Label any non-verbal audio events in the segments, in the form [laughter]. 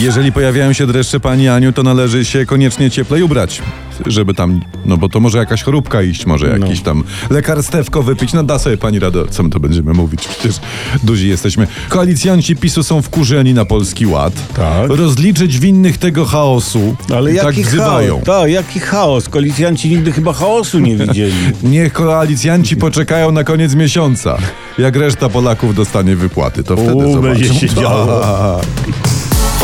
Jeżeli pojawiają się dreszcze pani Aniu, to należy się koniecznie cieplej ubrać. Żeby tam, no bo to może jakaś choróbka iść, może jakiś tam lekarstewko wypić. No da sobie pani radę, co my to będziemy mówić? Przecież duzi jesteśmy. Koalicjanci PiSu są wkurzeni na Polski Ład. Tak. Rozliczyć winnych tego chaosu. Ale tak jaki wzywają. chaos? Tak, jaki chaos? Koalicjanci nigdy chyba chaosu nie widzieli. [laughs] Niech koalicjanci poczekają na koniec miesiąca. Jak reszta Polaków dostanie wypłaty, to wtedy U, zobaczą. będzie się działo. [laughs]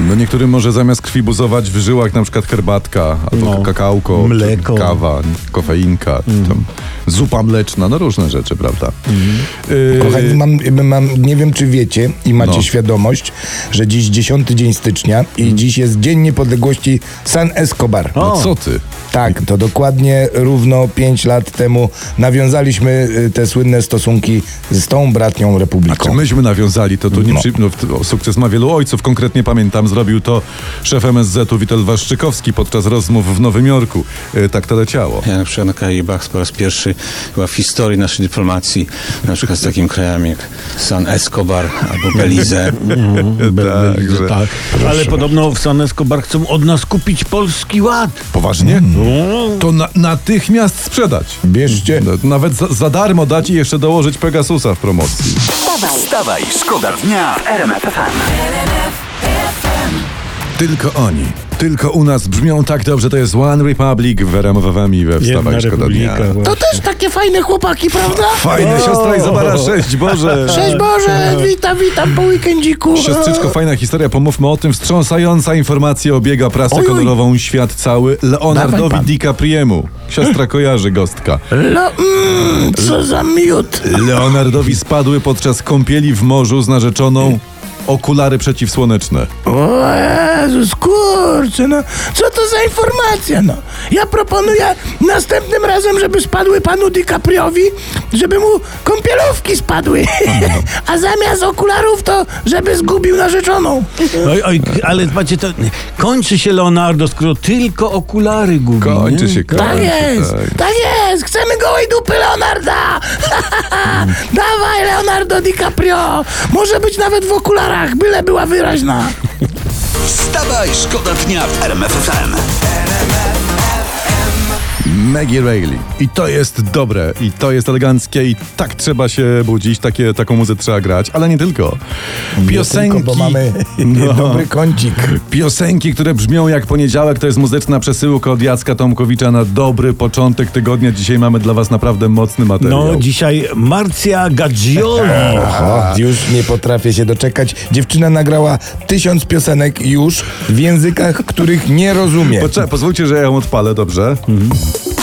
No niektórym może zamiast krwi buzować w żyłach na przykład herbatka, albo No. kakałko, Mleko. czy kawa, kofeinka, czy tam zupa mleczna, no różne rzeczy, prawda? Yy, Kochani, mam, mam, nie wiem czy wiecie i macie No. świadomość, że dziś 10 dzień stycznia i dziś jest Dzień Niepodległości San Escobar. no O. co ty? Tak, to dokładnie równo 5 lat temu nawiązaliśmy y, te słynne stosunki z tą bratnią Czy republiką. myśmy nawiązali, to tu nie No. przy... no, sukces ma wielu ojców. Konkretnie pamiętam, zrobił to szef MSZ-u Witold Waszczykowski podczas rozmów w Nowym Jorku. Yy, tak to leciało. Ja na przykład na Karaibach po raz pierwszy chyba w historii naszej dyplomacji, na przykład z takim krajem jak San Escobar albo Belize. [laughs] tak, że... tak. Ale podobno w San Escobar chcą od nas kupić Polski Ład. Poważnie? To na, natychmiast sprzedać. Bierzcie. No, Nawet za, za darmo dać i jeszcze dołożyć Pegasusa w promocji. Wstawaj, Wstawaj, szkoda dnia w RMF FM. Tylko oni, tylko u nas brzmią tak dobrze, to jest One Republic w RMWM i we Wstawaj Szkoda Dnia. To też takie fajne chłopaki, prawda? Fajne, siostra Izabara, sześć Boże. [laughs] Cześć Boże, witam, witam po weekendziku. Siostrzyczko, fajna historia, pomówmy o tym. Wstrząsająca informacja obiega prasę Oj, oj. kolorową świat cały Leonardowi. DiCapriemu. Siostra kojarzy gostka. No, mm, co za miód. Leonardowi spadły podczas kąpieli w morzu z narzeczoną okulary przeciwsłoneczne. O Jezus, kurczę, no. Co to za informacja, no. Ja proponuję następnym razem, żeby spadły panu DiCapriowi, żeby mu kąpielówki spadły. [laughs] A zamiast okularów to, żeby zgubił narzeczoną. Oj, oj, ale patrzcie, to kończy się Leonardo, skoro tylko okulary gubi. Kończy nie? się, kończy. Tak jest, tak. tak jest. Chcemy gołej dupy. Dawaj, Leonardo DiCaprio. Może być nawet w okularach, byle była wyraźna. Wstawaj, szkoda dnia w RMF FM. Maggie Reilly. I to jest dobre, i to jest eleganckie, i tak trzeba się budzić, takie, taką muzykę trzeba grać, ale nie tylko. Piosenki. Tylko, bo mamy [laughs] No. dobry kącik. Piosenki, które brzmią jak poniedziałek, to jest muzyczna przesyłka od Jacka Tomkowicza na dobry początek tygodnia. Dzisiaj mamy dla was naprawdę mocny materiał. No, dzisiaj Marcia Gaggioli. O, już nie potrafię się doczekać. Dziewczyna nagrała tysiąc piosenek już w językach, których nie rozumie. Poczekaj, pozwólcie, że ja ją odpalę, dobrze?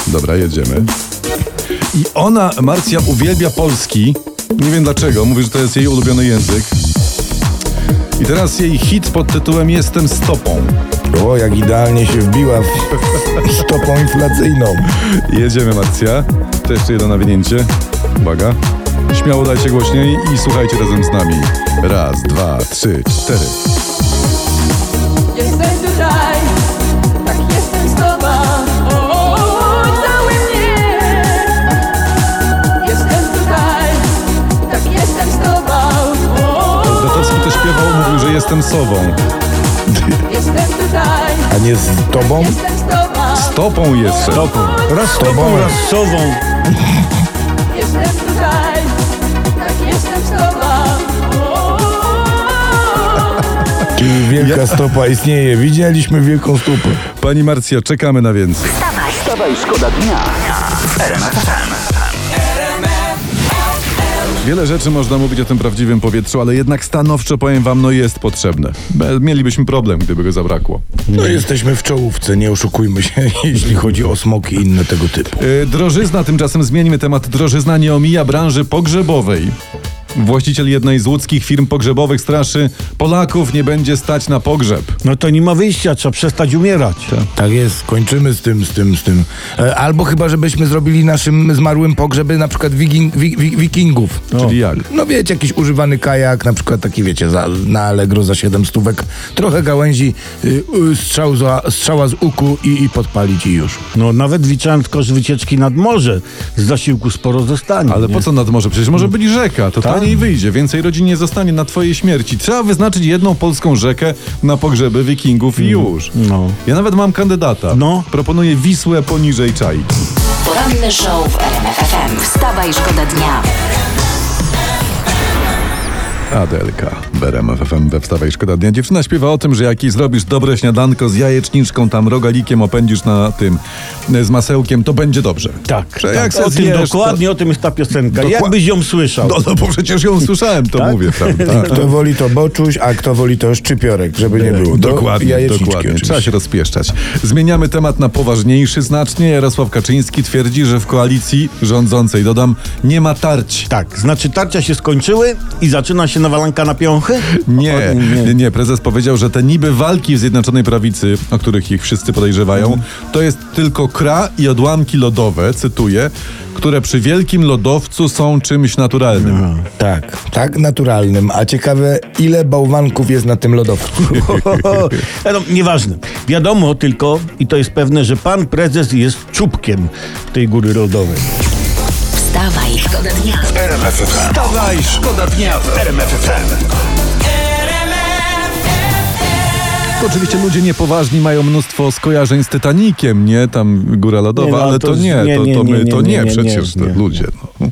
Dobra, jedziemy. I ona, Marcja, uwielbia polski. Nie wiem dlaczego, mówi, że to jest jej ulubiony język. I teraz jej hit pod tytułem Jestem stopą. O, jak idealnie się wbiła w stopą inflacyjną. Jedziemy, Marcja. To jeszcze jedno nawinięcie. Uwaga. Śmiało dajcie głośniej i słuchajcie razem z nami. Raz, dwa, trzy, cztery. Jestem sową. jestem tutaj, A nie z tobą? jestem z tobą. Stopą jestem. Stopą. Raz Tobą. stopą, raz sową. Jestem tutaj, tak jestem z tobą. Czyli [laughs] wielka stopa istnieje. Widzieliśmy wielką stopę. Pani Marcja, czekamy na więcej. wstawaj, Wstawaj, szkoda dnia w RMF FM. Wiele rzeczy można mówić o tym prawdziwym powietrzu, ale jednak stanowczo powiem wam, no jest potrzebne. Mielibyśmy problem, gdyby go zabrakło. No jesteśmy w czołówce, nie oszukujmy się, [laughs] jeśli chodzi o smoki i inne tego typu. Yy, drożyzna, tymczasem zmieńmy temat. Drożyzna nie omija branży pogrzebowej. Właściciel jednej z łódzkich firm pogrzebowych straszy Polaków nie będzie stać na pogrzeb. No to nie ma wyjścia, trzeba przestać umierać. Tak jest, kończymy z tym, z tym, z tym. E, Albo chyba, żebyśmy zrobili naszym zmarłym pogrzeby na przykład wi, wi, wikingów. Czyli jak? No wiecie, jakiś używany kajak, na przykład taki, wiecie, za, na Allegro za 7 stówek, trochę gałęzi, y, y, strzał za, strzała z uku i, i podpalić i już. No nawet liczając koszt wycieczki nad morze, z zasiłku sporo zostanie. Ale nie? po co nad morze? Przecież może być rzeka, to taniej wyjdzie, więcej rodzin nie zostanie na twojej śmierci. Trzeba wyznaczyć jedną polską rzekę na pogrzeby wikingów i już. No. Ja nawet mam kandydata. No. Proponuję Wisłę poniżej czajki. Poranny show w RMF FM. Wstawaj, szkoda dnia. Adelka, Berem FFM we Wstawaj Szkoda Dnia. Dziewczyna śpiewa o tym, że jak jej zrobisz dobre śniadanko z jajeczniczką, tam rogalikiem opędzisz na tym, z masełkiem, to będzie dobrze. Tak, Że tak. o tym zjesz, dokładnie, o tym jest ta piosenka. Dokła- Jakbyś ją słyszał. No, no bo przecież ją słyszałem, to Tak? mówię, [laughs] prawda? Kto woli to boczuś, a kto woli to szczypiorek, żeby nie było. Do Dokładnie, dokładnie. oczywiście. Trzeba się rozpieszczać. Zmieniamy temat na poważniejszy znacznie. Jarosław Kaczyński twierdzi, że w koalicji rządzącej, dodam, nie ma tarć. Tak, znaczy tarcia się skończyły i zaczyna się nawalanka na piąchy? Nie, O, nie, nie. Prezes powiedział, że te niby walki w Zjednoczonej Prawicy, o których ich wszyscy podejrzewają, to jest tylko kra i odłamki lodowe, cytuję, które przy wielkim lodowcu są czymś naturalnym. Tak, tak naturalnym. A ciekawe, ile bałwanków jest na tym lodowcu? [laughs] [laughs] No, nieważne. Wiadomo tylko, i to jest pewne, że pan prezes jest czubkiem tej góry lodowej. Wstawaj, szkoda dnia. Wstawaj, szkoda dnia w RMF FM. Oczywiście ludzie niepoważni mają mnóstwo skojarzeń z Titanikiem, nie? Tam góra lodowa, Nie, no, ale to to nie, nie, to, nie, to my, nie, to nie, nie, nie, przecież nie, to nie. ludzie. No.